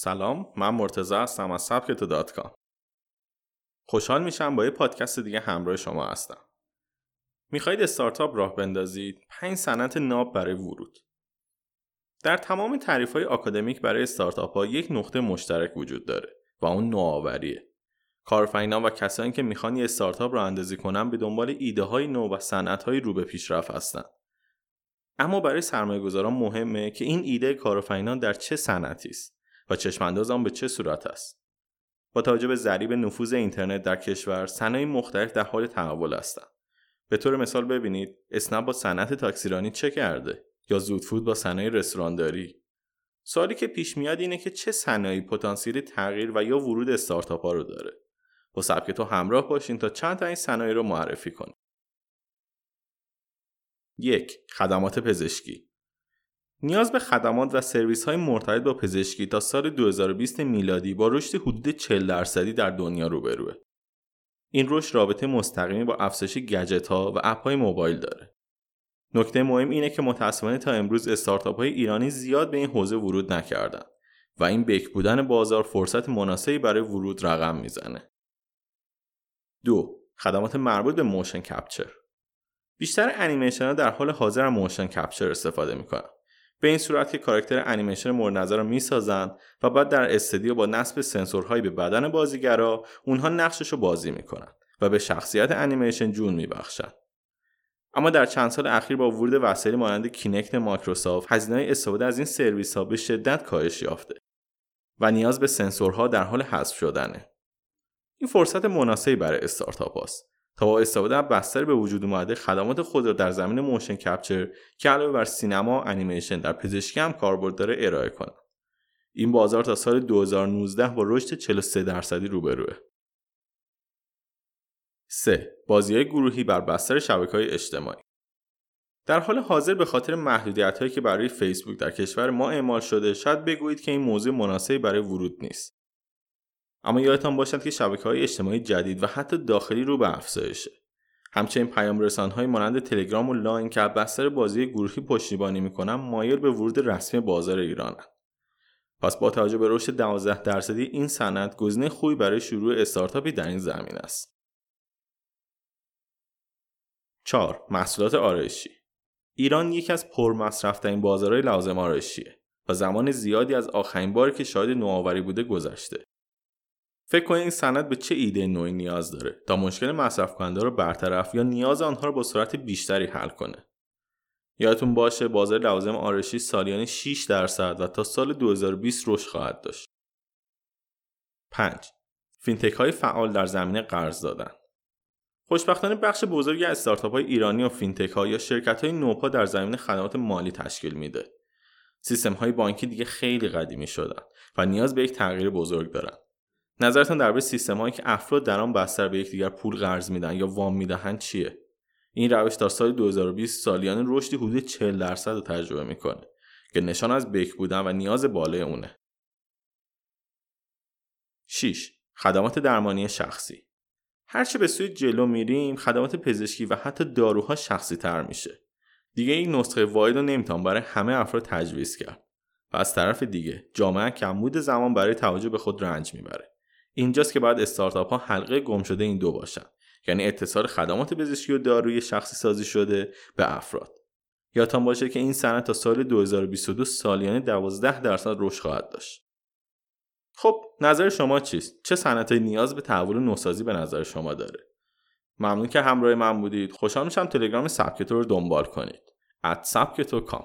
سلام من مرتضی هستم از سبکتو dot com خوشحال میشم با یه پادکست دیگه همراه شما هستم. می‌خواید استارتاپ راه بندازید؟ پنج صنعت ناب برای ورود. در تمام تعریف های آکادمیک برای استارتاپ ها یک نقطه مشترک وجود داره و اون نوآوریه. کارآفرینان و کسانی که می‌خوان یه استارتاپ راه اندازی کنن به دنبال ایده های نو و صنعت های رو به پیشرفت هستن. اما برای سرمایه گذاران مهمه که این ایده کارفینان در چه صنعتی است؟ و چشمانداز آن به چه صورت است؟ با توجه به ضریب نفوذ اینترنت در کشور صنایع مختلف در حال تحول هستند. به طور مثال ببینید اسنپ با صنعت تاکسیرانی چه کرده؟ یا زودفود با صنایع رستورانداری؟ سوالی که پیش میاد اینه که چه صنایعی پتانسیل تغییر و یا ورود استارتاپ ها رو داره؟ با سبک تو همراه باشین تا چند تا این صنایع رو معرفی کنیم. یک خدمات پزشکی. نیاز به خدمات و سرویس های مرتبط با پزشکی تا سال 2020 میلادی با رشد حدود 40 درصدی در دنیا روبروه. این رشد رابطه مستقیمی با افزایش گجت ها و اپ های موبایل داره. نکته مهم اینه که متاسفانه تا امروز استارتاپ های ایرانی زیاد به این حوزه ورود نکردن و این بک بودن بازار فرصت مناسبی برای ورود رقم می‌زنه. دو خدمات مربوط به motion capture بیشتر انیمیشن ها در حال حاضر motion capture استفاده می‌کنن به این صورت که کاراکتر انیمیشن مورد نظر رو می‌سازن و بعد در استودیو با نصب سنسورهایی به بدن بازیگرا اونها نقشش رو بازی می‌کنن و به شخصیت انیمیشن جون میبخشن اما در چند سال اخیر با ورود وسایل مانند کینکت مایکروسافت هزینه استفاده از این سرویس ها به شدت کاهش یافته و نیاز به سنسورها در حال حذف شدنه. این فرصت مناسبی برای استارتاپ هاست. تا با استفاده از بستر به وجود اومده خدمات خود را در زمینه motion capture که علاوه بر سینما انیمیشن در پزشکی هم کاربرد داره ارائه کنند این بازار تا سال 2019 با رشد 43 درصدی روبروه. 3. بازی های گروهی بر بستر شبکه های اجتماعی. در حال حاضر به خاطر محدودیت هایی که برای فیسبوک در کشور ما اعمال شده شاید بگویید که این موضوع مناسبی برای ورود نیست. اما یادتان باشد که شبکه های اجتماعی جدید و حتی داخلی رو به افزایشه همچنین پیام رسان های مانند تلگرام و لاین که بستر بازی گروهی پشتیبانی می‌کنن مایل به ورود رسمی بازار ایرانند پس با توجه به رشد 12 درصدی این صنعت گزینه خوبی برای شروع استارتاپی در این زمینه است. 4. محصولات آرایشی. ایران یکی از پرمصرفترین بازارهای لوازم آرایشیه و زمان زیادی از آخرین باری که شاهد نوآوری بوده گذشته. فکر کنید این صنعت به چه ایده نویی نیاز داره؟ تا مشکل مصرف کننده رو برطرف یا نیاز آنها رو با سرعت بیشتری حل کنه؟ یادتون باشه بازار لوازم آرایشی سالیانه 6 درصد و تا سال 2020 رشد خواهد داشت. 5 فینتک های فعال در زمینه قرض دادن. خوشبختانه بخش بزرگی از استارتاپ های ایرانی رو فینتک ها یا شرکت های نوپا در زمینه خدمات مالی تشکیل میده. سیستم های بانکی دیگه خیلی قدیمی شدن و نیاز به یک تغییر بزرگ دارن. نظرتان درباره سیستم هایی که افراد در آن بستر به یکدیگر پول قرض میدن یا وام می‌دهند چیه؟ این روش تا سال 2020 سالیانه رشدی حدود 40 درصد رو تجربه می‌کنه که نشان از بک بودن و نیاز بالای اونه. 6. خدمات درمانی شخصی. هرچه به سوی جلو میریم خدمات پزشکی و حتی داروها شخصی تر میشه. دیگه این نسخه واحد رو نمی‌تونم برای همه افراد تجویز کرد. و از طرف دیگه جامعه کمبود زمان برای توجه به خود رنج می‌بره. اینجاست که باید استارتاپ ها حلقه گم شده این دو باشن. یعنی اتصال خدمات پزشکی و داروی شخصی سازی شده به افراد. یادتان باشه که این صنعت تا سال 2022 سالیانه 12 درصد رشد خواهد داشت. خب نظر شما چیست؟ چه صنعتی نیاز به تحول نوسازی به نظر شما داره؟ ممنون که همراه من بودید. خوشحال میشم تلگرام سبکتو رو دنبال کنید. ات سبکتو